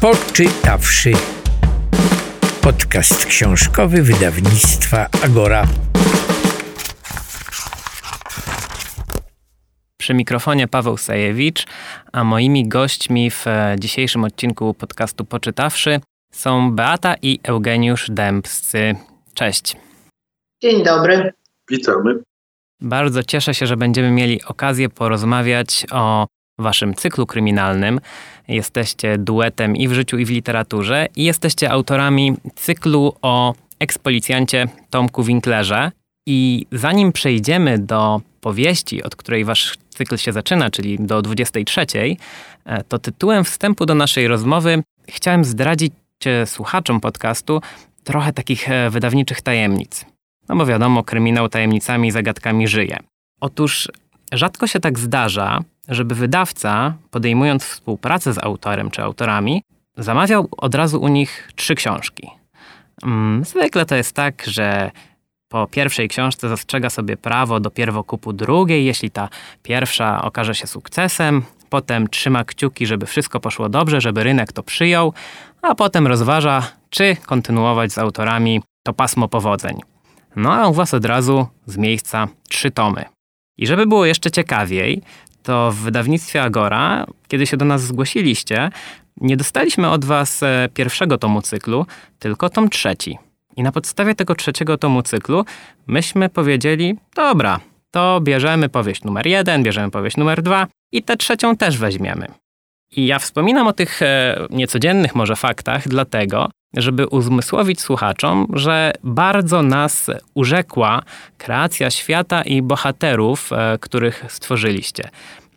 Poczytawszy. Podcast książkowy wydawnictwa Agora. Przy mikrofonie Paweł Sajewicz, a moimi gośćmi w e, dzisiejszym odcinku podcastu Poczytawszy są Beata i Eugeniusz Dębscy. Cześć. Dzień dobry. Witamy. Bardzo cieszę się, że będziemy mieli okazję porozmawiać o waszym cyklu kryminalnym. Jesteście duetem i w życiu, i w literaturze, i jesteście autorami cyklu o ekspolicjancie Tomku Winklerze. I zanim przejdziemy do powieści, od której wasz cykl się zaczyna, czyli do 23, e, to tytułem wstępu do naszej rozmowy chciałem zdradzić e, słuchaczom podcastu trochę takich e, wydawniczych tajemnic. No bo wiadomo, kryminał tajemnicami i zagadkami żyje. Otóż rzadko się tak zdarza, żeby wydawca, podejmując współpracę z autorem czy autorami, zamawiał od razu u nich trzy książki. Mm, zwykle to jest tak, że po pierwszej książce zastrzega sobie prawo do pierwokupu drugiej, jeśli ta pierwsza okaże się sukcesem, potem trzyma kciuki, żeby wszystko poszło dobrze, żeby rynek to przyjął, a potem rozważa, czy kontynuować z autorami to pasmo powodzeń. No a u Was od razu z miejsca trzy tomy. I żeby było jeszcze ciekawiej, to w wydawnictwie Agora, kiedy się do nas zgłosiliście, nie dostaliśmy od Was e, pierwszego tomu cyklu, tylko tom trzeci. I na podstawie tego trzeciego tomu cyklu myśmy powiedzieli: dobra, to bierzemy powieść numer jeden, bierzemy powieść numer dwa i tę trzecią też weźmiemy. I ja wspominam o tych e, niecodziennych może faktach, dlatego, żeby uzmysłowić słuchaczom, że bardzo nas urzekła kreacja świata i bohaterów, e, których stworzyliście.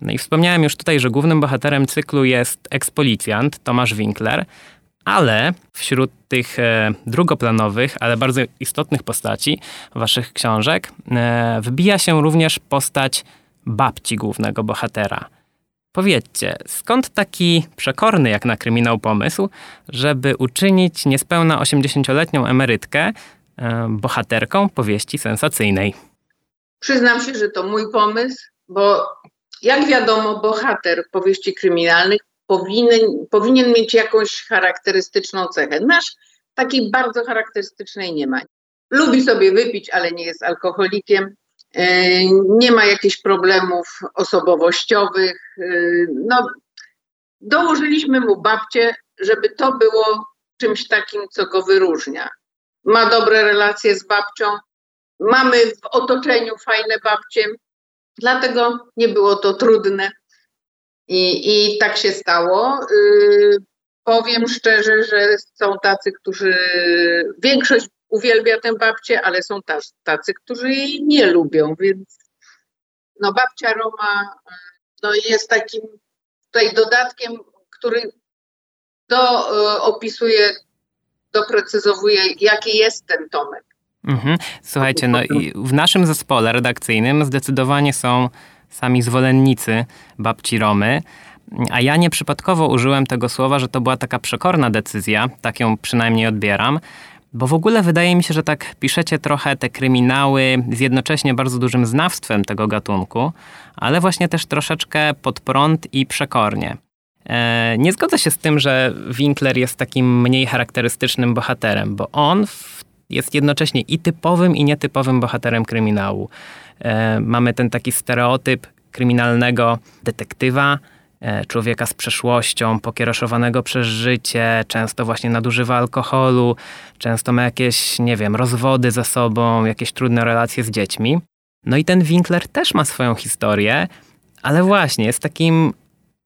No i wspomniałem już tutaj, że głównym bohaterem cyklu jest ekspolicjant Tomasz Winkler, ale wśród tych e, drugoplanowych, ale bardzo istotnych postaci waszych książek e, wybija się również postać babci głównego bohatera. Powiedzcie, skąd taki przekorny jak na kryminał pomysł, żeby uczynić niespełna 80-letnią emerytkę e, bohaterką powieści sensacyjnej? Przyznam się, że to mój pomysł, bo jak wiadomo, bohater powieści kryminalnych powinien, powinien mieć jakąś charakterystyczną cechę. Nasz takiej bardzo charakterystycznej nie ma. Lubi sobie wypić, ale nie jest alkoholikiem. E, nie ma jakichś problemów osobowościowych. E, no, dołożyliśmy mu babcie, żeby to było czymś takim, co go wyróżnia. Ma dobre relacje z babcią, mamy w otoczeniu fajne babcie, dlatego nie było to trudne. I, i tak się stało. Y, powiem szczerze, że są tacy, którzy większość uwielbia tę babcię, ale są tacy, którzy jej nie lubią, więc no babcia Roma no jest takim tutaj dodatkiem, który do, y, opisuje, doprecyzowuje, jaki jest ten Tomek. Mhm. Słuchajcie, no i w naszym zespole redakcyjnym zdecydowanie są sami zwolennicy babci Romy. A ja nieprzypadkowo użyłem tego słowa, że to była taka przekorna decyzja, tak ją przynajmniej odbieram, bo w ogóle wydaje mi się, że tak piszecie trochę te kryminały z jednocześnie bardzo dużym znawstwem tego gatunku, ale właśnie też troszeczkę pod prąd i przekornie. E, nie zgodzę się z tym, że Winkler jest takim mniej charakterystycznym bohaterem, bo on jest jednocześnie i typowym, i nietypowym bohaterem kryminału. E, mamy ten taki stereotyp kryminalnego detektywa, człowieka z przeszłością, pokiereszowanego przez życie, często właśnie nadużywa alkoholu, często ma jakieś, nie wiem, rozwody ze sobą, jakieś trudne relacje z dziećmi. No i ten Winkler też ma swoją historię, ale właśnie jest takim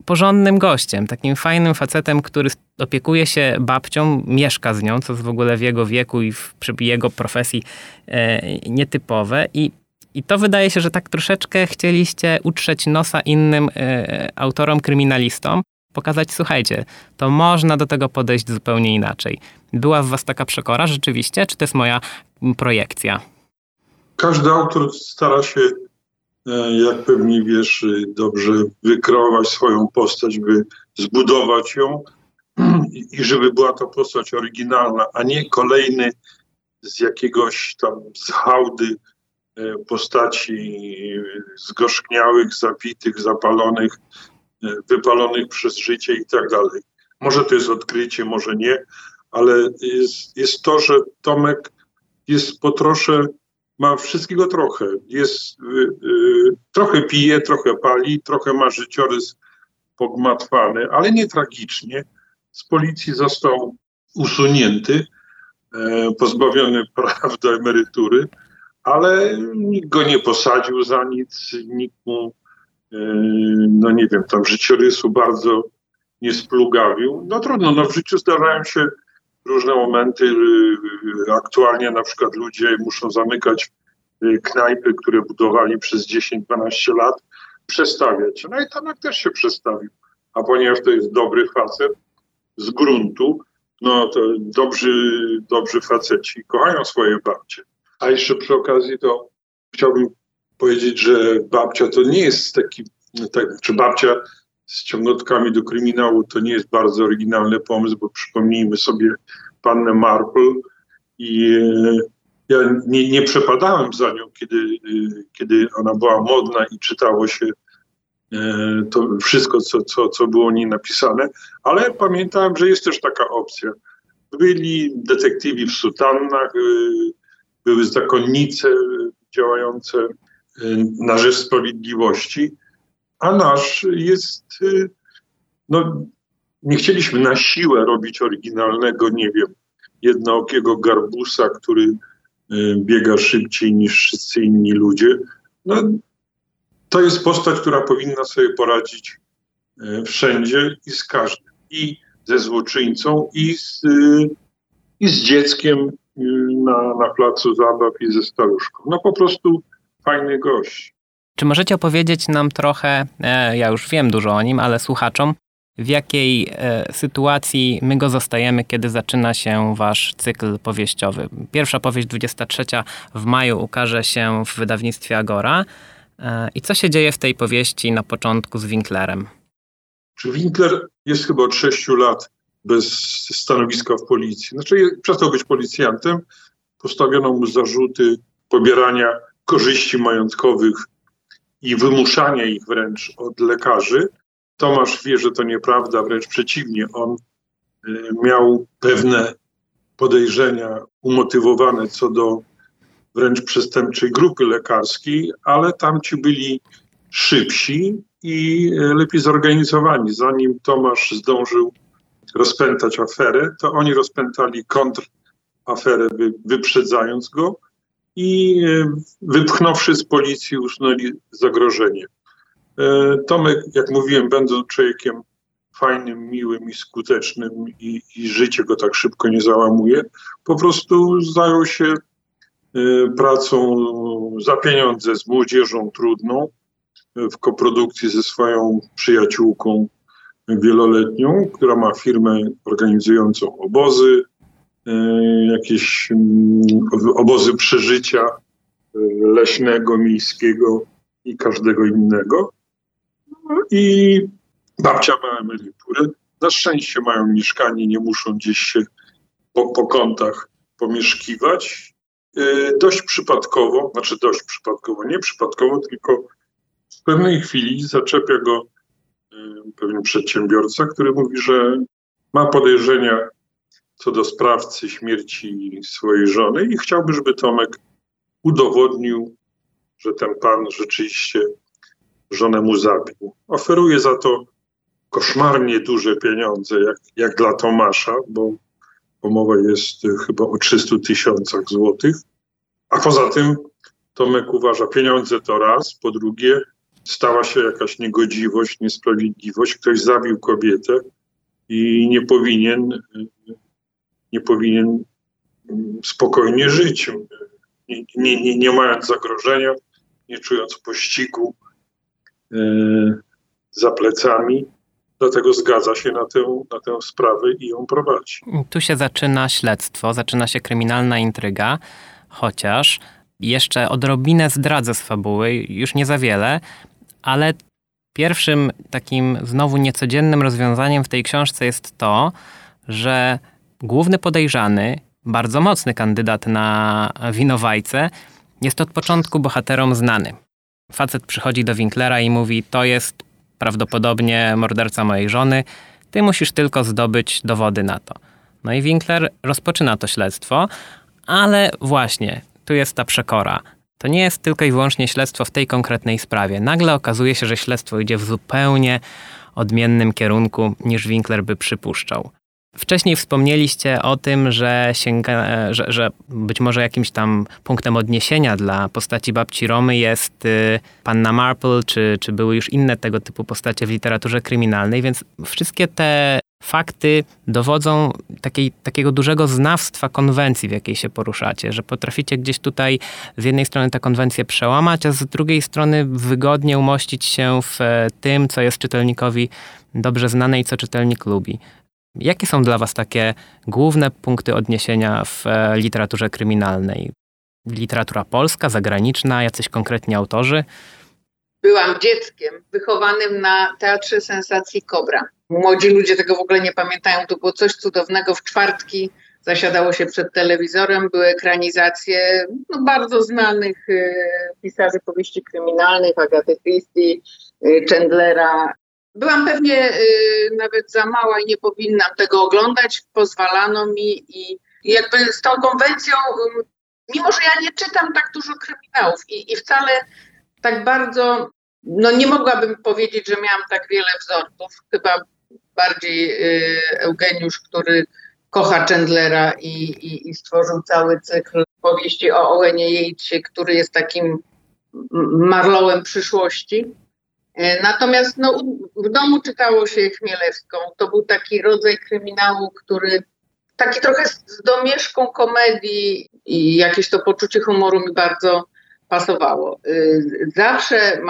porządnym gościem, takim fajnym facetem, który opiekuje się babcią, mieszka z nią, co jest w ogóle w jego wieku i w, jego profesji e, nietypowe. I i to wydaje się, że tak troszeczkę chcieliście utrzeć nosa innym y, autorom, kryminalistom, pokazać, słuchajcie, to można do tego podejść zupełnie inaczej. Była w was taka przekora rzeczywiście, czy to jest moja projekcja? Każdy autor stara się, e, jak pewnie wiesz, dobrze wykreować swoją postać, by zbudować ją i żeby była to postać oryginalna, a nie kolejny z jakiegoś tam z hałdy postaci zgorzkniałych, zabitych, zapalonych, e, wypalonych przez życie i tak dalej. Może to jest odkrycie, może nie, ale jest, jest to, że Tomek jest po trosze, ma wszystkiego trochę. Jest, y, y, trochę pije, trochę pali, trochę ma życiorys pogmatwany, ale nie tragicznie. Z policji został usunięty, e, pozbawiony praw do emerytury, ale nikt go nie posadził za nic, nikt mu, e, no nie wiem, tam życiorysu bardzo nie splugawił. No trudno, no w życiu zdarzają się różne momenty. y, Aktualnie na przykład ludzie muszą zamykać y, knajpy, które budowali przez 10-12 lat, przestawiać. No i Tomek też się przestawił. A ponieważ to jest dobry facet z gruntu, no to dobrzy, dobrzy faceci kochają swoje babcie. A jeszcze przy okazji to chciałbym powiedzieć, że babcia to nie jest taki, tak, czy babcia z ciągnotkami do kryminału to nie jest bardzo oryginalny pomysł, bo przypomnijmy sobie pannę Marple i e, ja nie, nie przepadałem za nią, kiedy, e, kiedy ona była modna i czytało się e, to wszystko, co, co, co było o niej napisane, ale pamiętałem, że jest też taka opcja. Byli detektywi w sutannach, były zakonnice działające e, na rzecz sprawiedliwości, a nasz jest, y, no nie chcieliśmy na siłę robić oryginalnego, nie wiem, jednookiego garbusa, który y, biega szybciej niż wszyscy inni ludzie. No, to jest postać, która powinna sobie poradzić y, wszędzie i z każdym. I ze złoczyńcą, i z, y, i z dzieckiem y, na, na placu zabaw, i ze staruszką. No po prostu fajny gość. Czy możecie opowiedzieć nam trochę, e, ja już wiem dużo o nim, ale słuchaczom, w jakiej e, sytuacji my go zostajemy, kiedy zaczyna się wasz cykl powieściowy? Pierwsza powieść 23 w maju ukaże się w wydawnictwie Agora. E, I co się dzieje w tej powieści na początku z Winklerem? Czy Winkler jest chyba od 6 lat bez stanowiska w policji? Znaczy, przestał być policjantem, postawiono mu zarzuty pobierania korzyści majątkowych i wymuszania ich wręcz od lekarzy. Tomasz wie, że to nieprawda, wręcz przeciwnie. On y, miał pewne podejrzenia umotywowane co do wręcz przestępczej grupy lekarskiej, ale tamci byli szybsi i e, lepiej zorganizowani. Zanim Tomasz zdążył rozpętać aferę, to oni rozpętali kontraferę, wy, wyprzedzając go i e, wypchnąwszy z policji usunęli zagrożenie. E, Tomek, jak mówiłem, będąc człowiekiem fajnym, miłym i skutecznym i, i życie go tak szybko nie załamuje, po prostu zajął się e, pracą za pieniądze z młodzieżą trudną, w koprodukcji ze swoją przyjaciółką wieloletnią, która ma firmę organizującą obozy, jakieś mm, obozy przeżycia e, leśnego, miejskiego i każdego innego. No I babcia ma emeryturę. Na szczęście mają mieszkanie, nie muszą gdzieś się po, po kątach pomieszkiwać. E, Dość przypadkowo, znaczy dość przypadkowo, nie przypadkowo, tylko w pewnej chwili zaczepia go y, pewien przedsiębiorca, który mówi, że ma podejrzenia co do sprawcy śmierci swojej żony i chciałby, żeby Tomek udowodnił, że ten pan rzeczywiście żonę mu zabił. Oferuje za to koszmarnie duże pieniądze, jak, jak dla Tomasza, bo, bo mowa jest y, chyba o 300 tysiącach złotych. A poza tym Tomek uważa, pieniądze to raz, po drugie, stała się jakaś niegodziwość, niesprawiedliwość, ktoś zabił kobietę i nie powinien, nie powinien mm, spokojnie żyć, nie, nie, nie, mając zagrożenia, nie czując pościgu e, za plecami. Dlatego zgadza się na tę, na tę sprawę i ją prowadzi. Tu się zaczyna śledztwo, zaczyna się kryminalna intryga, chociaż jeszcze odrobinę zdradzę z fabuły, już nie za wiele, ale pierwszym takim znowu niecodziennym rozwiązaniem w tej książce jest to, że główny podejrzany, bardzo mocny kandydat na winowajcę, jest od początku bohaterom znany. Facet przychodzi do Winklera i mówi: To jest prawdopodobnie morderca mojej żony. Ty musisz tylko zdobyć dowody na to. No i Winkler rozpoczyna to śledztwo, ale właśnie, tu jest ta przekora. To nie jest tylko i wyłącznie śledztwo w tej konkretnej sprawie. Nagle okazuje się, że śledztwo idzie w zupełnie odmiennym kierunku niż Winkler by przypuszczał. Wcześniej wspomnieliście o tym, że, sięga, że, że, być może jakimś tam punktem odniesienia dla postaci babci Romy jest y, panna Marple, czy, czy były już inne tego typu postacie w literaturze kryminalnej, więc wszystkie te fakty dowodzą takiej, takiego dużego znawstwa konwencji, w jakiej się poruszacie, że potraficie gdzieś tutaj z jednej strony tę konwencję przełamać, a z drugiej strony wygodnie umościć się w e, tym, co jest czytelnikowi dobrze znane i co czytelnik lubi. Jakie są dla Was takie główne punkty odniesienia w e, literaturze kryminalnej? Literatura polska, zagraniczna, jacyś konkretni autorzy? Byłam dzieckiem wychowanym na Teatrze Sensacji Kobra. Młodzi ludzie tego w ogóle nie pamiętają. To było coś cudownego. W czwartki zasiadało się przed telewizorem, były ekranizacje no, bardzo znanych y, pisarzy powieści kryminalnych, Agaty Christie, y, Chandlera. Byłam pewnie y, nawet za mała i nie powinnam tego oglądać. Pozwalano mi i, jakby z tą konwencją, y, mimo że ja nie czytam tak dużo kryminałów i, i wcale tak bardzo, no nie mogłabym powiedzieć, że miałam tak wiele wzorców. Chyba bardziej y, Eugeniusz, który kocha Chandlera i, i, i stworzył cały cykl powieści o Owenie Yatesie, który jest takim Marlowem przyszłości. E, natomiast no, w domu czytało się Chmielewską. To był taki rodzaj kryminału, który taki trochę z domieszką komedii i jakieś to poczucie humoru mi bardzo pasowało. E, zawsze,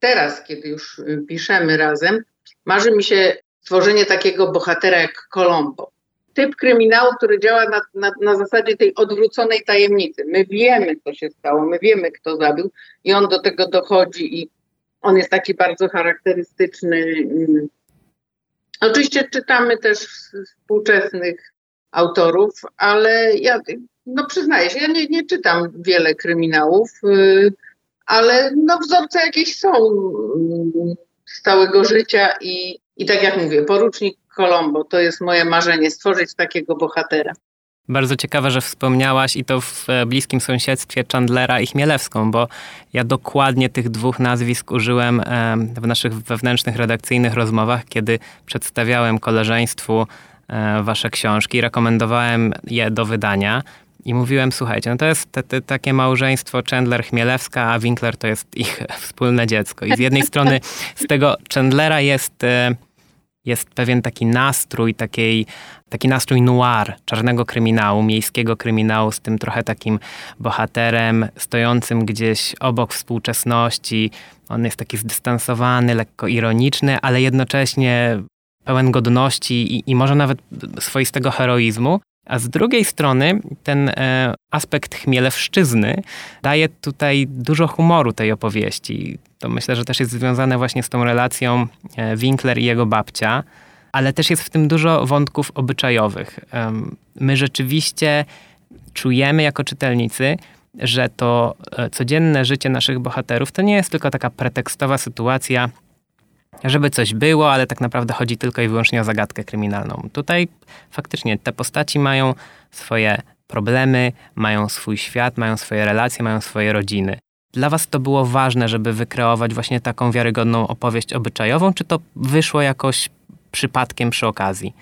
teraz, kiedy już piszemy razem, marzy mi się stworzenie takiego bohatera jak Colombo. Typ kryminału, który działa na, na, na, zasadzie tej odwróconej tajemnicy. My wiemy, co się stało, my wiemy, kto zabił, i on do tego dochodzi, i on jest taki bardzo charakterystyczny. Oczywiście czytamy też współczesnych autorów, ale ja no przyznaję się, ja nie, nie czytam wiele kryminałów, ale no wzorce jakieś są stałego życia i, i tak jak mówię, porucznik Colombo to jest moje marzenie, stworzyć takiego bohatera. Bardzo ciekawe, że wspomniałaś i to w e, bliskim sąsiedztwie Chandlera i Chmielewską, bo ja dokładnie tych dwóch nazwisk użyłem e, w naszych wewnętrznych redakcyjnych rozmowach, kiedy przedstawiałem koleżeństwu e, wasze książki, rekomendowałem je do wydania. I mówiłem, słuchajcie, no to jest te, te, takie małżeństwo Chandler-Chmielewska, a Winkler to jest ich wspólne dziecko. I z jednej strony z tego Chandlera jest, jest pewien taki nastrój, takiej, taki nastrój noir, czarnego kryminału, miejskiego kryminału z tym trochę takim bohaterem stojącym gdzieś obok współczesności. On jest taki zdystansowany, lekko ironiczny, ale jednocześnie pełen godności i, i może nawet swoistego heroizmu. A z drugiej strony ten e, aspekt chmielewszczyzny daje tutaj dużo humoru tej opowieści. To myślę, że też jest związane właśnie z tą relacją e, Winkler i jego babcia, ale też jest w tym dużo wątków obyczajowych. My rzeczywiście czujemy jako czytelnicy, że to e, codzienne życie naszych bohaterów to nie jest tylko taka pretekstowa sytuacja, żeby coś było, ale tak naprawdę chodzi tylko i wyłącznie o zagadkę kryminalną. Tutaj faktycznie te postaci mają swoje problemy, mają swój świat, mają swoje relacje, mają swoje rodziny. Dla Was to było ważne, żeby wykreować właśnie taką wiarygodną opowieść obyczajową, czy to wyszło jakoś przypadkiem przy okazji?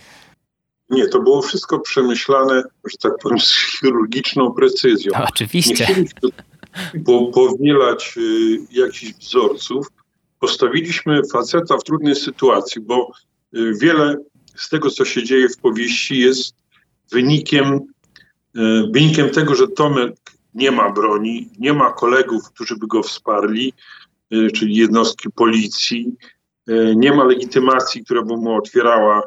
Nie, to było wszystko przemyślane, że tak powiem, z chirurgiczną precyzją. No, oczywiście. Nie po, powielać y, jakichś wzorców, postawiliśmy faceta w trudnej sytuacji, bo y, wiele z tego, co się dzieje w powieści, jest wynikiem, y, wynikiem tego, że Tomek nie ma broni, nie ma kolegów, którzy by go wsparli, y, czyli jednostki policji, nie ma legitymacji, która by mu otwierała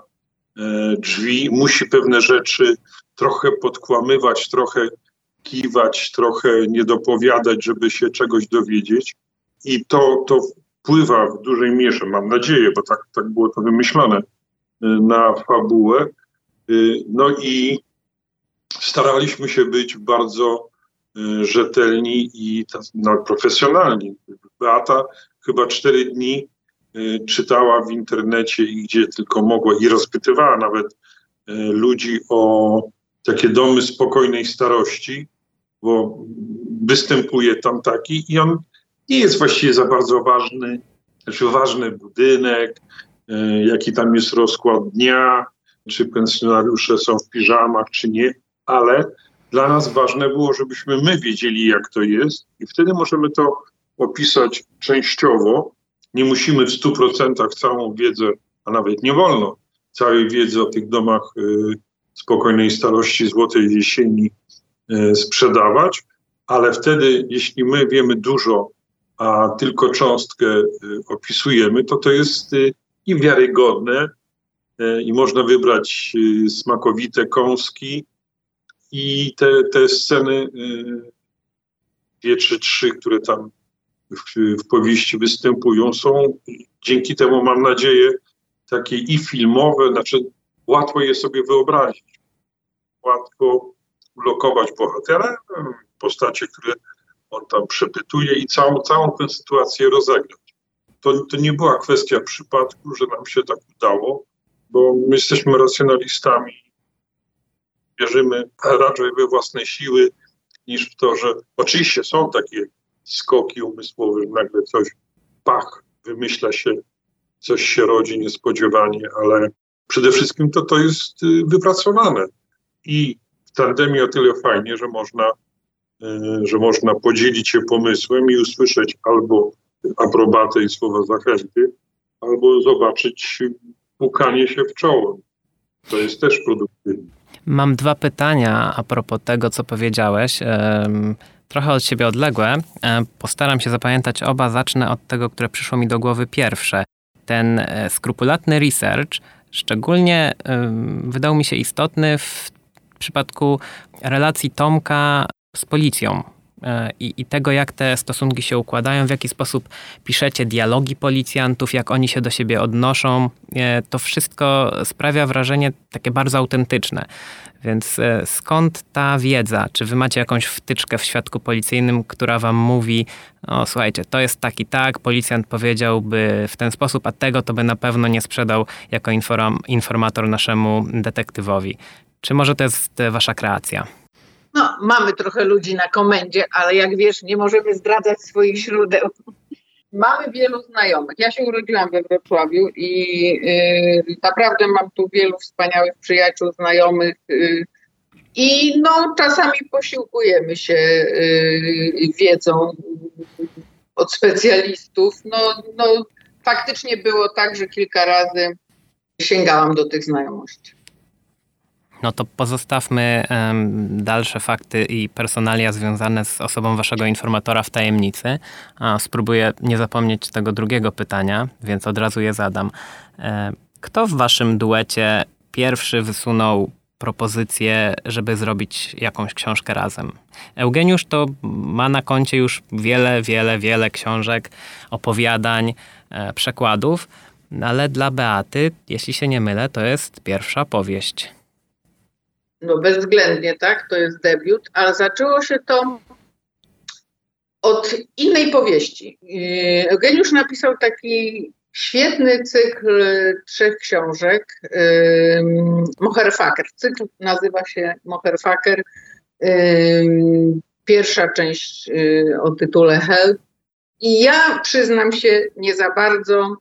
drzwi, musi pewne rzeczy trochę podkłamywać, trochę kiwać, trochę niedopowiadać, żeby się czegoś dowiedzieć. I to, to wpływa w dużej mierze, mam nadzieję, bo tak, tak było to wymyślone, y, na fabułę. Y, no i staraliśmy się być bardzo y, rzetelni i no, profesjonalni. Beata chyba cztery dni y, czytała w internecie i gdzie tylko mogła i rozpytywała nawet y, ludzi o takie domy spokojnej starości, bo występuje tam taki i on nie jest właściwie za bardzo ważny, znaczy ważny budynek, y, jaki tam jest rozkład dnia, czy pensjonariusze są w piżamach, czy nie, ale dla nas ważne było, żebyśmy my wiedzieli, jak to jest, i wtedy możemy to opisać częściowo. Nie musimy w 100% całą wiedzę, a nawet nie wolno całej wiedzy o tych domach y, spokojnej starości, złotej jesieni y, sprzedawać, ale wtedy, jeśli my wiemy dużo, a tylko cząstkę y, opisujemy, to to jest y, i wiarygodne, y, i można wybrać y, smakowite kąski, i te, te sceny, y, dwie czy trzy, które tam w, w powieści występują, są dzięki temu, mam nadzieję, takie i filmowe, znaczy łatwo je sobie wyobrazić. Łatwo ulokować bohatera, postacie, które on tam przepytuje i całą, całą tę sytuację rozegrać. To, to nie była kwestia przypadku, że nam się tak udało, bo my jesteśmy racjonalistami wierzymy raczej we własne siły niż w to, że oczywiście są takie skoki umysłowe, że nagle coś pach, wymyśla się, coś się rodzi niespodziewanie, ale przede wszystkim to to jest y, wypracowane. I w tandemie o tyle fajnie, że można, y, że można podzielić się pomysłem i usłyszeć albo aprobatę i słowa zachęty, albo zobaczyć pukanie się w czoło. To jest też produktywne. Mam dwa pytania a propos tego, co powiedziałeś. Trochę od siebie odległe. E, postaram się zapamiętać oba. Zacznę od tego, które przyszło mi do głowy pierwsze. Ten e, skrupulatny research szczególnie wydał mi się istotny w przypadku relacji Tomka z policją. E, I, i, tego, jak te stosunki się układają, w jaki sposób piszecie dialogi policjantów, jak oni się do siebie odnoszą. To wszystko sprawia wrażenie takie bardzo autentyczne. Więc e, skąd ta wiedza? Czy wy macie jakąś wtyczkę w świadku policyjnym, która wam mówi, o słuchajcie, to jest tak i tak, policjant powiedziałby w ten sposób, a tego to by na pewno nie sprzedał jako inform informator naszemu detektywowi. Czy może to jest e, wasza kreacja? No, mamy trochę ludzi na komendzie, ale jak wiesz, nie możemy zdradzać swoich źródeł. Mamy wielu znajomych. Ja się urodziłam we Wrocławiu i y, naprawdę mam tu wielu wspaniałych przyjaciół, znajomych. Y, I no, czasami posiłkujemy się y, wiedzą od specjalistów. No, no, faktycznie było tak, że kilka razy sięgałam do tych znajomości. No to pozostawmy um, dalsze fakty i personalia związane z osobą waszego informatora w tajemnicy. A spróbuję nie zapomnieć tego drugiego pytania, więc od razu je zadam. E, kto w waszym duecie pierwszy wysunął propozycję, żeby zrobić jakąś książkę razem? Eugeniusz to ma na koncie już wiele, wiele, wiele książek, opowiadań, e, przekładów, ale dla Beaty, jeśli się nie mylę, to jest pierwsza powieść no bezwzględnie, tak, to jest debiut, ale zaczęło się to od innej powieści. Yy, Eugeniusz napisał taki świetny cykl trzech książek, yy, Moherfaker. Cykl nazywa się Moherfaker. Yy, pierwsza część o tytule Help. I ja przyznam się, nie za bardzo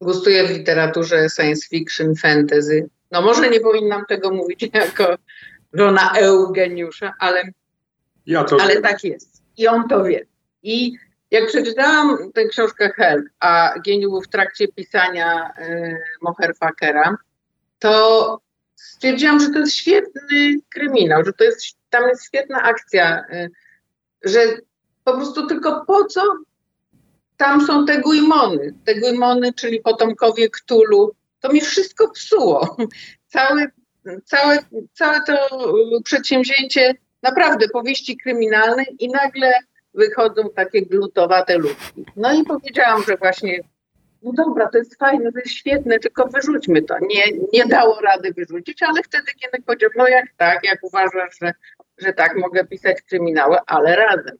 gustuję w literaturze science fiction, fantasy. No może nie powinnam tego mówić jako żona Eugeniusza, ale, ja ale tak jest. I on to wie. I jak przeczytałam tę książkę Help, a Geniu był w trakcie pisania y, Moherfakera, to stwierdziłam, że to jest świetny kryminał, że to jest, tam jest świetna akcja, y, że po prostu tylko po co tam są te Guimony, te Guimony, czyli potomkowie Ktulu, to mi wszystko psuło. Całe, całe, całe to przedsięwzięcie, naprawdę powieści kryminalne i nagle wychodzą takie glutowate ludki. No i powiedziałam, że właśnie no dobra, to jest fajne, to jest świetne, tylko wyrzućmy to. Nie, nie dało rady wyrzucić, ale wtedy kiedy powiedział, no jak tak, jak uważasz, że, że tak, mogę pisać kryminały, ale razem.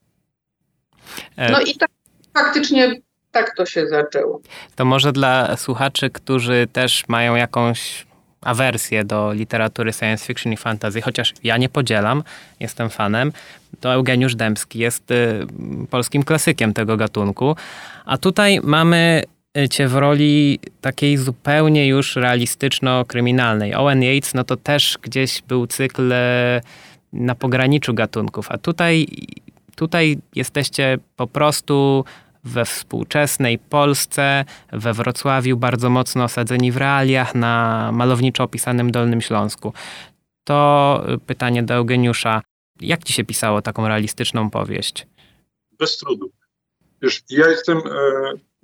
E, no i tak faktycznie tak to się zaczęło. To może dla słuchaczy, którzy też mają jakąś awersję do literatury science fiction i fantasy, chociaż ja nie podzielam, jestem fanem, to Eugeniusz Dębski jest y, polskim klasykiem tego gatunku. A tutaj mamy y, cię w roli takiej zupełnie już realistyczno-kryminalnej. Owen Yates, no to też gdzieś był cykl y, na pograniczu gatunków, a tutaj, tutaj jesteście po prostu we współczesnej Polsce, we Wrocławiu, bardzo mocno osadzeni w realiach na malowniczo opisanym Dolnym Śląsku. To pytanie do Eugeniusza. Jak ci się pisało taką realistyczną powieść? Bez trudu. Wiesz, ja jestem e,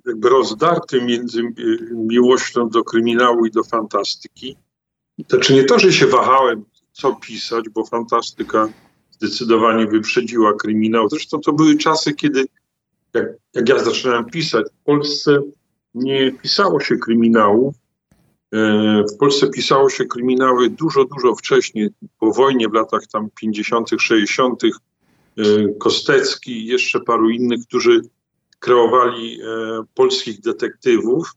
jakby rozdarty między miłością do kryminału i do fantastyki. Znaczy nie to, że się wahałem, co pisać, bo fantastyka zdecydowanie wyprzedziła kryminał. Zresztą to były czasy, kiedy jak, jak ja zaczynałem pisać, w Polsce nie pisało się kryminałów. E, w Polsce pisało się kryminały dużo, dużo wcześniej, po wojnie w latach tam 50., 60., e, Kostecki i jeszcze paru innych, którzy kreowali e, polskich detektywów.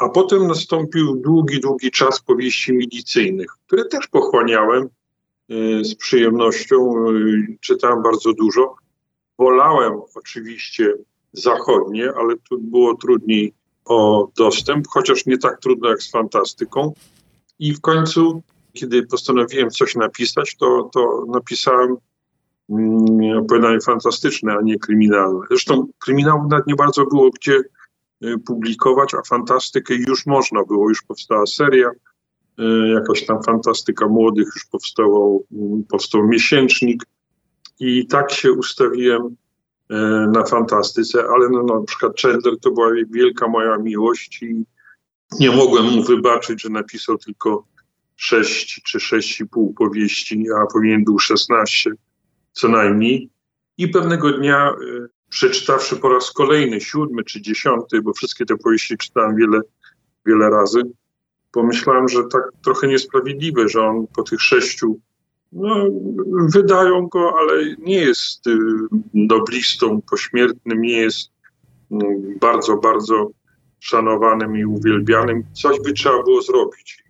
A potem nastąpił długi, długi czas powieści milicyjnych, które też pochłaniałem z przyjemnością. Czytałem bardzo dużo. Wolałem oczywiście zachodnie, ale tu było trudniej o dostęp, chociaż nie tak trudno jak z fantastyką. I w końcu, kiedy postanowiłem coś napisać, to, to napisałem mm, opowiadanie fantastyczne, a nie kryminalne. Zresztą kryminału nawet nie bardzo było gdzie y, publikować, a fantastykę już można było, już powstała seria, y, jakaś tam fantastyka młodych, już powstało, mm, powstał miesięcznik, i tak się ustawiłem e, na fantastyce, ale no, na przykład Chandler to była wielka moja miłość i nie mogłem mu wybaczyć, że napisał tylko 6 czy 6,5 powieści, a powinien był 16 co najmniej. I pewnego dnia, e, przeczytawszy po raz kolejny, siódmy czy dziesiąty, bo wszystkie te powieści czytałem wiele, wiele razy, pomyślałem, że tak trochę niesprawiedliwe, że on po tych sześciu no, wydają go, ale nie jest y, noblistą pośmiertnym, nie jest mm, bardzo, bardzo szanowanym i uwielbianym. Coś by trzeba było zrobić.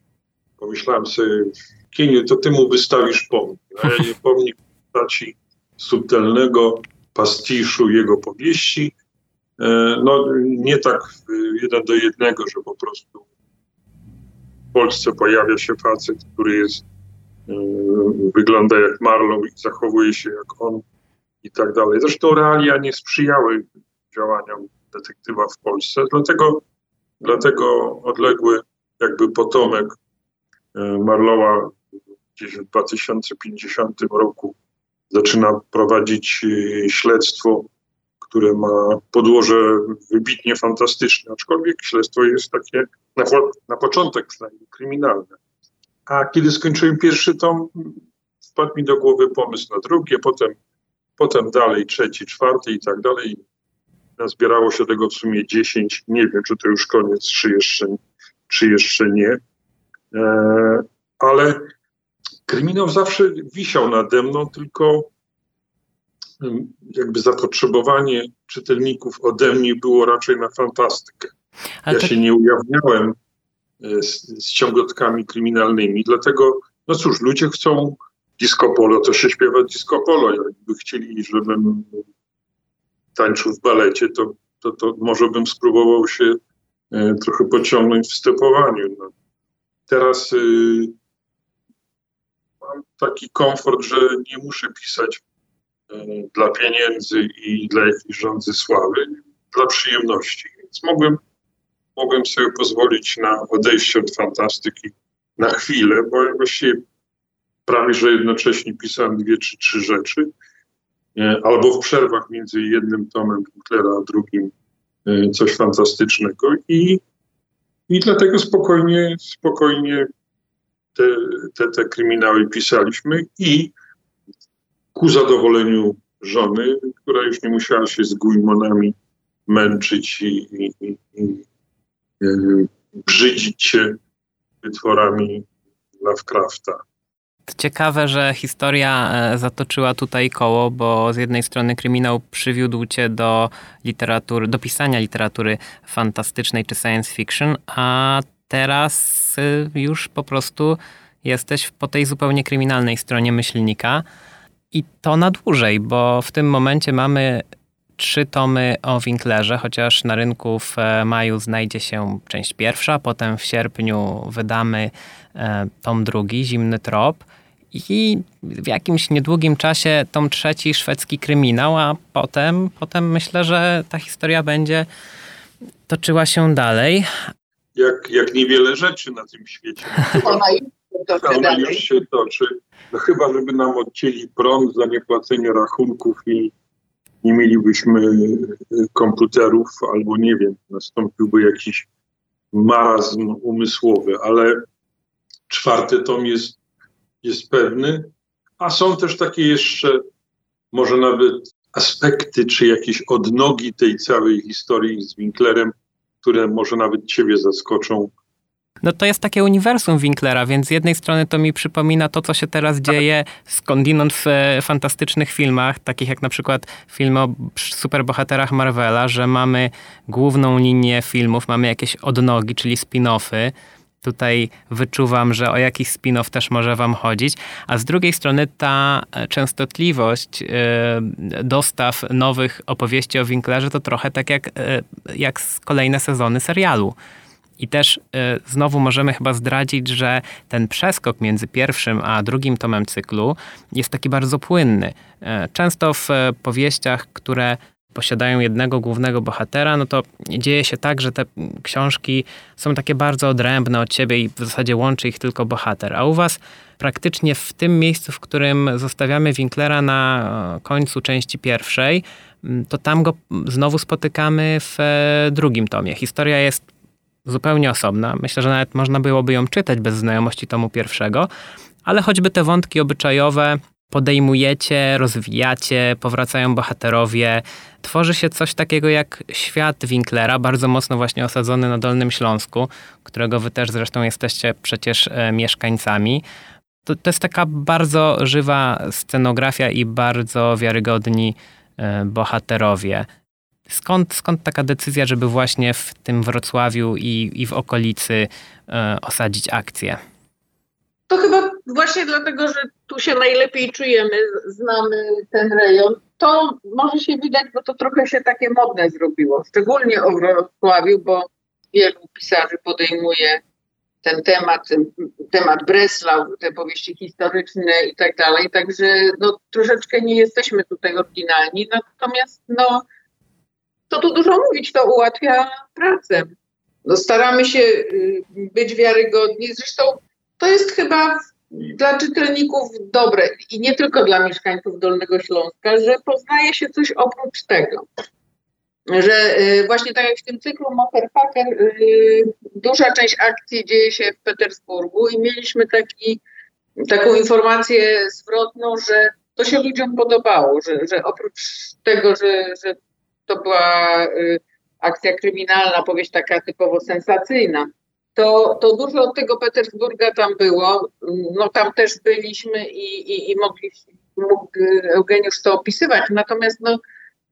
Pomyślałem sobie, Kieniu, to ty mu wystawisz pomnik. A ja nie pomnik w postaci subtelnego pastiszu jego powieści. E, no, nie tak jeden do jednego, że po prostu w Polsce pojawia się facet, który jest wygląda jak Marlow i zachowuje się jak on i tak dalej. Zresztą realia nie sprzyjały działaniom detektywa w Polsce, dlatego, dlatego odległy jakby potomek e, Marlowa gdzieś w 2050 roku zaczyna prowadzić e, śledztwo, które ma podłoże wybitnie fantastyczne, aczkolwiek śledztwo jest takie na, na początek przynajmniej kryminalne. A kiedy skończyłem pierwszy tom, wpadł mi do głowy pomysł na drugie, potem, potem dalej trzeci, czwarty i tak dalej. Zbierało się tego w sumie dziesięć. Nie wiem, czy to już koniec, czy jeszcze, czy jeszcze nie. E, ale kryminał zawsze wisiał nade mną, tylko jakby zapotrzebowanie czytelników ode mnie było raczej na fantastykę. ja się nie ujawniałem z, z ciągotkami kryminalnymi. Dlatego, no cóż, ludzie chcą disco polo, to się śpiewa disco polo. Jakby chcieli, żebym tańczył w balecie, to, to, to może bym spróbował się e, trochę pociągnąć w stepowaniu. No. Teraz y, mam taki komfort, że nie muszę pisać y, dla pieniędzy i dla jakiejś rządzy sławy, dla przyjemności. Więc mogłem mogłem sobie pozwolić na odejście od fantastyki na chwilę, bo właściwie prawie że jednocześnie pisałem dwie czy trzy rzeczy, e, albo w przerwach między jednym tomem Butlera a drugim e, coś fantastycznego. I, i dlatego spokojnie, spokojnie te, te, te kryminały pisaliśmy i ku zadowoleniu żony, która już nie musiała się z Guimonami męczyć i, i, i, brzydzić się wytworami Lovecrafta. ciekawe, że historia e, zatoczyła tutaj koło, bo z jednej strony kryminał przywiódł cię do literatury, do pisania literatury fantastycznej czy science fiction, a teraz e, już po prostu jesteś po tej zupełnie kryminalnej stronie myślnika. I to na dłużej, bo w tym momencie mamy trzy tomy o Winklerze, chociaż na rynku w e, maju znajdzie się część pierwsza, potem w sierpniu wydamy e, tom drugi, Zimny Trop i w jakimś niedługim czasie tom trzeci, szwedzki kryminał, a potem, potem myślę, że ta historia będzie toczyła się dalej. Jak, jak niewiele rzeczy na tym świecie. Ona już się toczy Ona dalej. już się toczy. No chyba, żeby nam odcięli prąd za niepłacenie rachunków i nie mielibyśmy y, komputerów, albo nie wiem, nastąpiłby jakiś marazm umysłowy, ale czwarty tom jest, jest pewny, a są też takie jeszcze, może nawet aspekty, czy jakieś odnogi tej całej historii z Winklerem, które może nawet ciebie zaskoczą. No to jest takie uniwersum Winklera, więc z jednej strony to mi przypomina to, co się teraz dzieje skądinąd w e, fantastycznych filmach, takich jak na przykład filmy o superbohaterach Marvela, że mamy główną linię filmów, mamy jakieś odnogi, czyli spin-offy. Tutaj wyczuwam, że o jakiś spin-off też może wam chodzić, a z drugiej strony ta e, częstotliwość e, dostaw nowych opowieści o Winklerze to trochę tak jak, jak kolejne sezony serialu. I też y, znowu możemy chyba zdradzić, że ten przeskok między pierwszym a drugim tomem cyklu jest taki bardzo płynny. Y, często w y, powieściach, które posiadają jednego głównego bohatera, no to dzieje się tak, że te książki są takie bardzo odrębne od siebie i w zasadzie łączy ich tylko bohater. A u was praktycznie w tym miejscu, w którym zostawiamy Winklera na końcu części pierwszej, to tam go znowu spotykamy w drugim tomie. Historia jest zupełnie osobna. Myślę, że nawet można byłoby ją czytać bez znajomości tomu pierwszego, ale choćby te wątki obyczajowe podejmujecie, rozwijacie, powracają bohaterowie. Tworzy się coś takiego jak świat Winklera, bardzo mocno właśnie osadzony na Dolnym Śląsku, którego wy też zresztą jesteście przecież e, mieszkańcami. To, to jest taka bardzo żywa scenografia i bardzo wiarygodni e, bohaterowie. Skąd, skąd taka decyzja, żeby właśnie w tym Wrocławiu i, i w okolicy e, osadzić akcję? To chyba właśnie dlatego, że tu się najlepiej czujemy, znamy ten rejon. To może się widać, bo to trochę się takie modne zrobiło, szczególnie o Wrocławiu, bo wielu pisarzy podejmuje ten temat, temat Breslau, te powieści historyczne i tak dalej. Także no, troszeczkę nie jesteśmy tutaj oryginalni, natomiast no, to tu dużo mówić, to ułatwia pracę. No, staramy się y, być wiarygodni. Zresztą to jest chyba dla czytelników dobre i nie tylko dla mieszkańców Dolnego Śląska, że poznaje się coś oprócz tego. Że y, właśnie tak jak w tym cyklu Motherfucker, y, duża część akcji dzieje się w Petersburgu i mieliśmy taki, taką informację zwrotną, że to się ludziom podobało, że, że oprócz tego, że, że to była y, akcja kryminalna, powieść taka typowo sensacyjna. To, to dużo od tego Petersburga tam było. No tam też byliśmy i, i, i mogli, mógł Eugeniusz to opisywać. Natomiast no,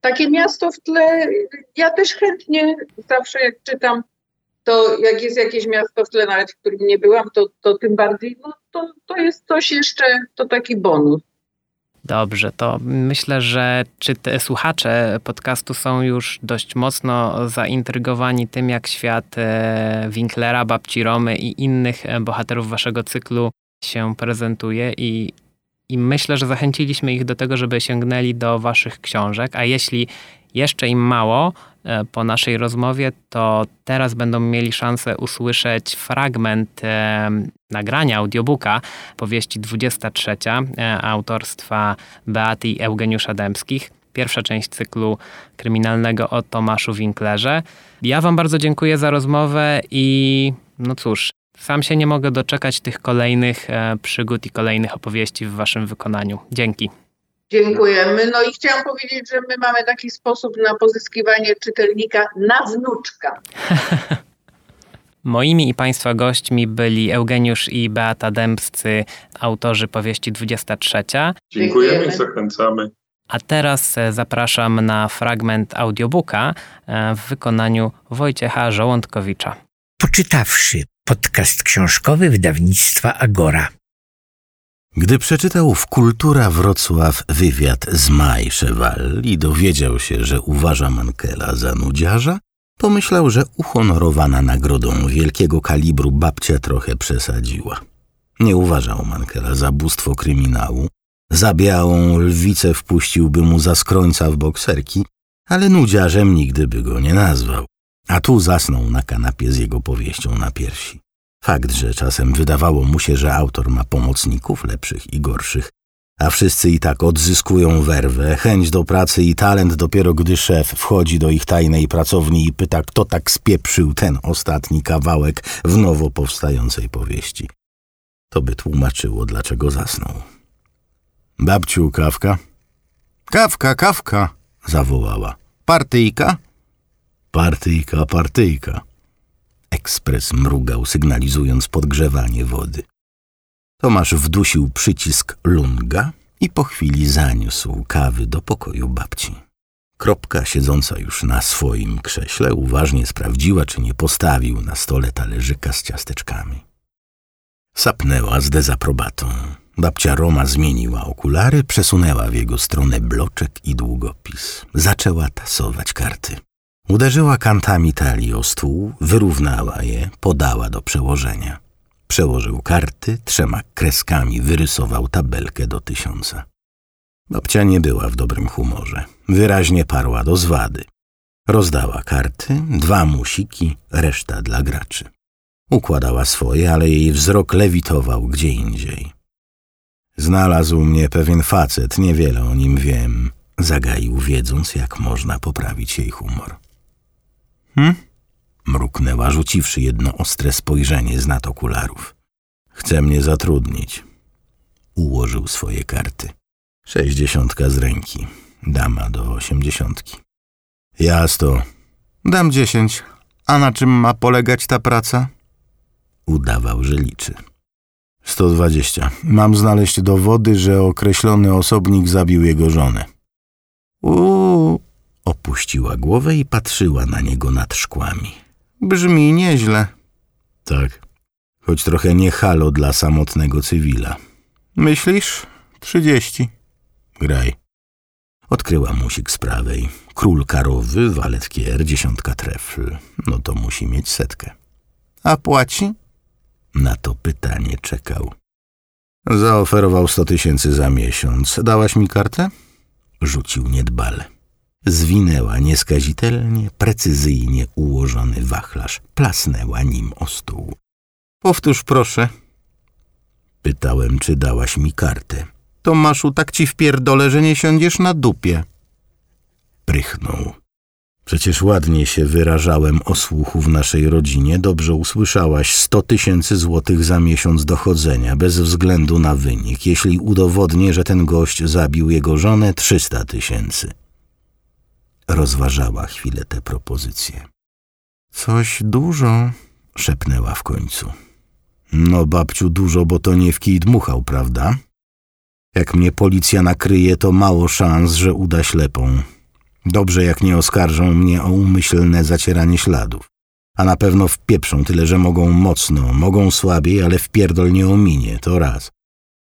takie miasto w tle, ja też chętnie zawsze jak czytam, to jak jest jakieś miasto w tle, nawet w którym nie byłam, to, to tym bardziej, no to, to jest coś jeszcze, to taki bonus. Dobrze, to myślę, że czy te słuchacze podcastu są już dość mocno zaintrygowani tym, jak świat e, Winklera, Babci Romy i innych e, bohaterów waszego cyklu się prezentuje i, i myślę, że zachęciliśmy ich do tego, żeby sięgnęli do waszych książek, a jeśli jeszcze im mało e, po naszej rozmowie, to teraz będą mieli szansę usłyszeć fragment e, nagrania audiobooka powieści 23 e, autorstwa Beaty i Eugeniusza Dębskich. Pierwsza część cyklu kryminalnego o Tomaszu Winklerze. Ja Wam bardzo dziękuję za rozmowę i no cóż, sam się nie mogę doczekać tych kolejnych przygód i kolejnych opowieści w Waszym wykonaniu. Dzięki. Dziękujemy. No i chciałam powiedzieć, że my mamy taki sposób na pozyskiwanie czytelnika na wnuczka. Moimi i Państwa gośćmi byli Eugeniusz i Beata Dębscy, autorzy powieści 23. Dziękujemy i zachęcamy. A teraz e, zapraszam na fragment audiobooka e, w wykonaniu Wojciecha Żołądkowicza. Poczytawszy podcast książkowy wydawnictwa Agora. Gdy przeczytał w Kultura Wrocław wywiad z Maj Cheval i dowiedział się, że uważa Mankela za nudziarza, pomyślał, że uhonorowana nagrodą wielkiego kalibru babcia trochę przesadziła. Nie uważał Mankela za bóstwo kryminału, za białą lwicę wpuściłby mu za skrońca w bokserki, ale nudziarzem nigdy by go nie nazwał. A tu zasnął na kanapie z jego powieścią na piersi. Fakt, że czasem wydawało mu się, że autor ma pomocników lepszych i gorszych, a wszyscy i tak odzyskują werwę, chęć do pracy i talent dopiero gdy szef wchodzi do ich tajnej pracowni i pyta, kto tak spieprzył ten ostatni kawałek w nowo powstającej powieści. To by tłumaczyło, dlaczego zasnął. Babciu, kawka? Kawka, kawka, zawołała. Partyjka? Partyjka, partyjka. Ekspres mrugał, sygnalizując podgrzewanie wody. Tomasz wdusił przycisk lunga i po chwili zaniósł kawy do pokoju babci. Kropka, siedząca już na swoim krześle, uważnie sprawdziła, czy nie postawił na stole talerzyka z ciasteczkami. Sapnęła z dezaprobatą. Babcia Roma zmieniła okulary, przesunęła w jego stronę bloczek i długopis. Zaczęła tasować karty. Uderzyła kantami talii o stół, wyrównała je, podała do przełożenia. Przełożył karty, trzema kreskami wyrysował tabelkę do tysiąca. Babcia nie była w dobrym humorze. Wyraźnie parła do zwady. Rozdała karty, dwa musiki, reszta dla graczy. Układała swoje, ale jej wzrok lewitował gdzie indziej. Znalazł mnie pewien facet, niewiele o nim wiem. Zagaił, wiedząc, jak można poprawić jej humor. Hm? Mruknęła, rzuciwszy jedno ostre spojrzenie z nad okularów. Chce mnie zatrudnić. Ułożył swoje karty. Sześćdziesiątka z ręki. Dama do osiemdziesiątki. Jasno. Dam dziesięć. A na czym ma polegać ta praca? Udawał, że liczy. 120. Mam znaleźć dowody, że określony osobnik zabił jego żonę. Uuu. Opuściła głowę i patrzyła na niego nad szkłami. Brzmi nieźle. Tak. Choć trochę nie halo dla samotnego cywila. Myślisz? Trzydzieści. Graj. Odkryła musik z prawej. Król karowy, walet kier, dziesiątka trefl. No to musi mieć setkę. A płaci? Na to pytanie czekał. Zaoferował sto tysięcy za miesiąc. Dałaś mi kartę? Rzucił niedbale. Zwinęła nieskazitelnie, precyzyjnie ułożony wachlarz. Plasnęła nim o stół. Powtórz proszę. Pytałem, czy dałaś mi kartę. Tomaszu, tak ci wpierdolę, że nie siądziesz na dupie. Prychnął. Przecież ładnie się wyrażałem o słuchu w naszej rodzinie. Dobrze usłyszałaś sto tysięcy złotych za miesiąc dochodzenia, bez względu na wynik. Jeśli udowodnię, że ten gość zabił jego żonę, trzysta tysięcy. Rozważała chwilę tę propozycję. Coś dużo, szepnęła w końcu. No, babciu, dużo, bo to nie w kij dmuchał, prawda? Jak mnie policja nakryje, to mało szans, że uda ślepą. Dobrze, jak nie oskarżą mnie o umyślne zacieranie śladów. A na pewno wpieprzą tyle, że mogą mocno, mogą słabiej, ale wpierdol nie ominie, to raz.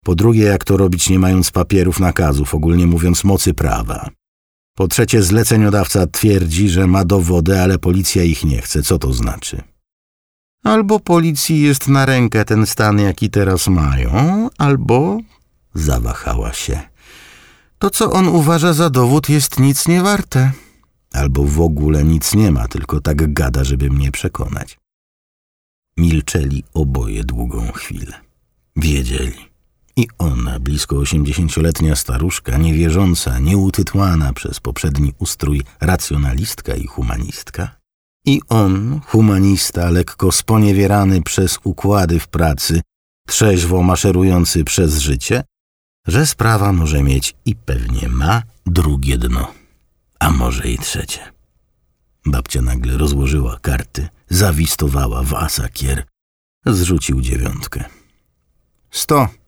Po drugie, jak to robić nie mając papierów nakazów, ogólnie mówiąc mocy prawa. Po trzecie, zleceniodawca twierdzi, że ma dowody, ale policja ich nie chce. Co to znaczy? Albo policji jest na rękę ten stan, jaki teraz mają, albo... Zawahała się. To, co on uważa za dowód, jest nic nie warte. Albo w ogóle nic nie ma, tylko tak gada, żeby mnie przekonać. Milczeli oboje długą chwilę. Wiedzieli. I ona, blisko osiemdziesięcioletnia staruszka, niewierząca, nieutytłana przez poprzedni ustrój racjonalistka i humanistka. I on, humanista, lekko sponiewierany przez układy w pracy, trzeźwo maszerujący przez życie, że sprawa może mieć i pewnie ma drugie dno, a może i trzecie. Babcia nagle rozłożyła karty, zawistowała w asakier. Zrzucił dziewiątkę. Sto.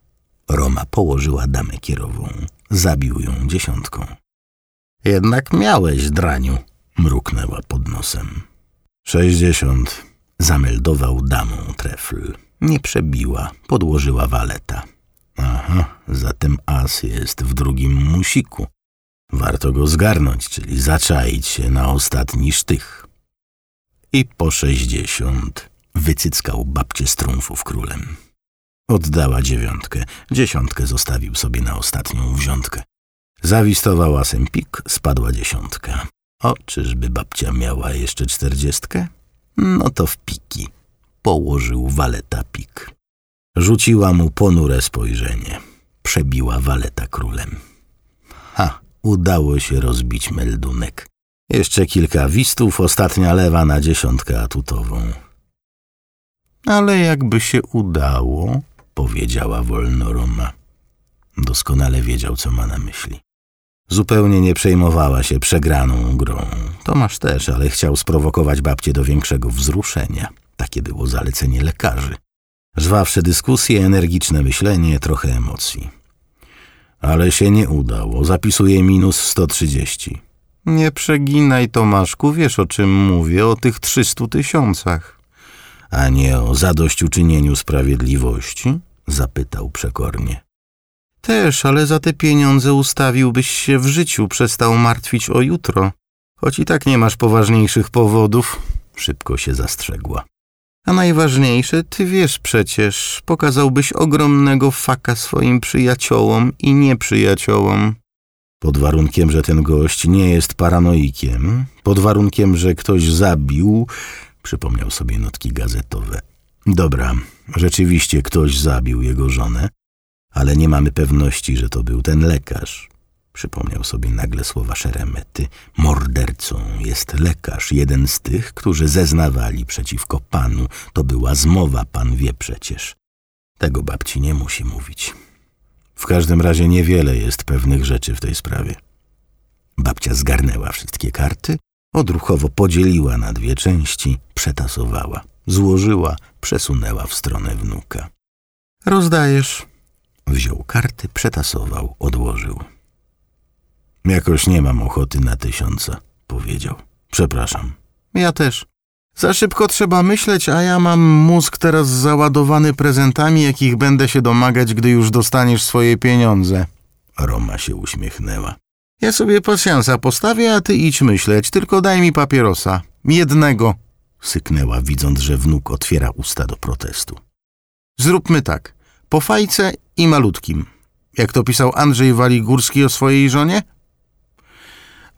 Roma położyła damę kierową. Zabił ją dziesiątką. Jednak miałeś, draniu, mruknęła pod nosem. Sześćdziesiąt. Zameldował damą trefl. Nie przebiła, podłożyła waleta. Aha, zatem as jest w drugim musiku. Warto go zgarnąć, czyli zaczaić się na ostatni sztych. I po sześćdziesiąt wycyckał babcię z trumfów królem. Oddała dziewiątkę, dziesiątkę zostawił sobie na ostatnią wziątkę. Zawistował asem pik, spadła dziesiątka. O, czyżby babcia miała jeszcze czterdziestkę? No to w piki. Położył waleta pik. Rzuciła mu ponure spojrzenie. Przebiła waleta królem. Ha, udało się rozbić meldunek. Jeszcze kilka wistów, ostatnia lewa na dziesiątkę atutową. Ale jakby się udało, powiedziała wolno Roma. Doskonale wiedział, co ma na myśli. Zupełnie nie przejmowała się przegraną grą. Tomasz też, ale chciał sprowokować babcię do większego wzruszenia. Takie było zalecenie lekarzy. Żwawsze dyskusje, energiczne myślenie, trochę emocji. Ale się nie udało. Zapisuję minus 130. Nie przeginaj, Tomaszku, wiesz o czym mówię, o tych 300 tysiącach. A nie o zadośćuczynieniu sprawiedliwości? Zapytał przekornie. Też, ale za te pieniądze ustawiłbyś się w życiu, przestał martwić o jutro. Choć i tak nie masz poważniejszych powodów, szybko się zastrzegła. A najważniejsze, ty wiesz przecież, pokazałbyś ogromnego faka swoim przyjaciołom i nieprzyjaciołom. Pod warunkiem, że ten gość nie jest paranoikiem, pod warunkiem, że ktoś zabił, przypomniał sobie notki gazetowe. Dobra, rzeczywiście ktoś zabił jego żonę, ale nie mamy pewności, że to był ten lekarz. Przypomniał sobie nagle słowa szeremety. Mordercą jest lekarz, jeden z tych, którzy zeznawali przeciwko panu. To była zmowa, pan wie przecież. Tego babci nie musi mówić. W każdym razie niewiele jest pewnych rzeczy w tej sprawie. Babcia zgarnęła wszystkie karty, odruchowo podzieliła na dwie części, przetasowała, złożyła, przesunęła w stronę wnuka. Rozdajesz. Wziął karty, przetasował, odłożył. Jakoś nie mam ochoty na tysiąca, powiedział. Przepraszam. Ja też. Za szybko trzeba myśleć, a ja mam mózg teraz załadowany prezentami, jakich będę się domagać, gdy już dostaniesz swoje pieniądze. Roma się uśmiechnęła. Ja sobie pasjansa postawię, a ty idź myśleć, tylko daj mi papierosa. Jednego, syknęła, widząc, że wnuk otwiera usta do protestu. Zróbmy tak. Po fajce i malutkim. Jak to pisał Andrzej Waligórski o swojej żonie?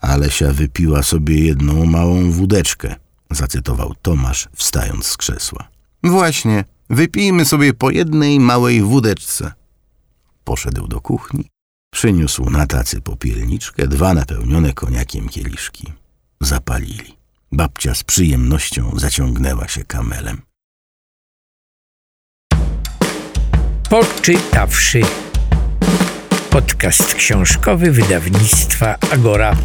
Alesia wypiła sobie jedną małą wódeczkę, zacytował Tomasz, wstając z krzesła. Właśnie, wypijmy sobie po jednej małej wódeczce. Poszedł do kuchni, przyniósł na tacy popielniczkę dwa napełnione koniakiem kieliszki. Zapalili. Babcia z przyjemnością zaciągnęła się kamelem. Poczytawszy. Podcast książkowy wydawnictwa Agora.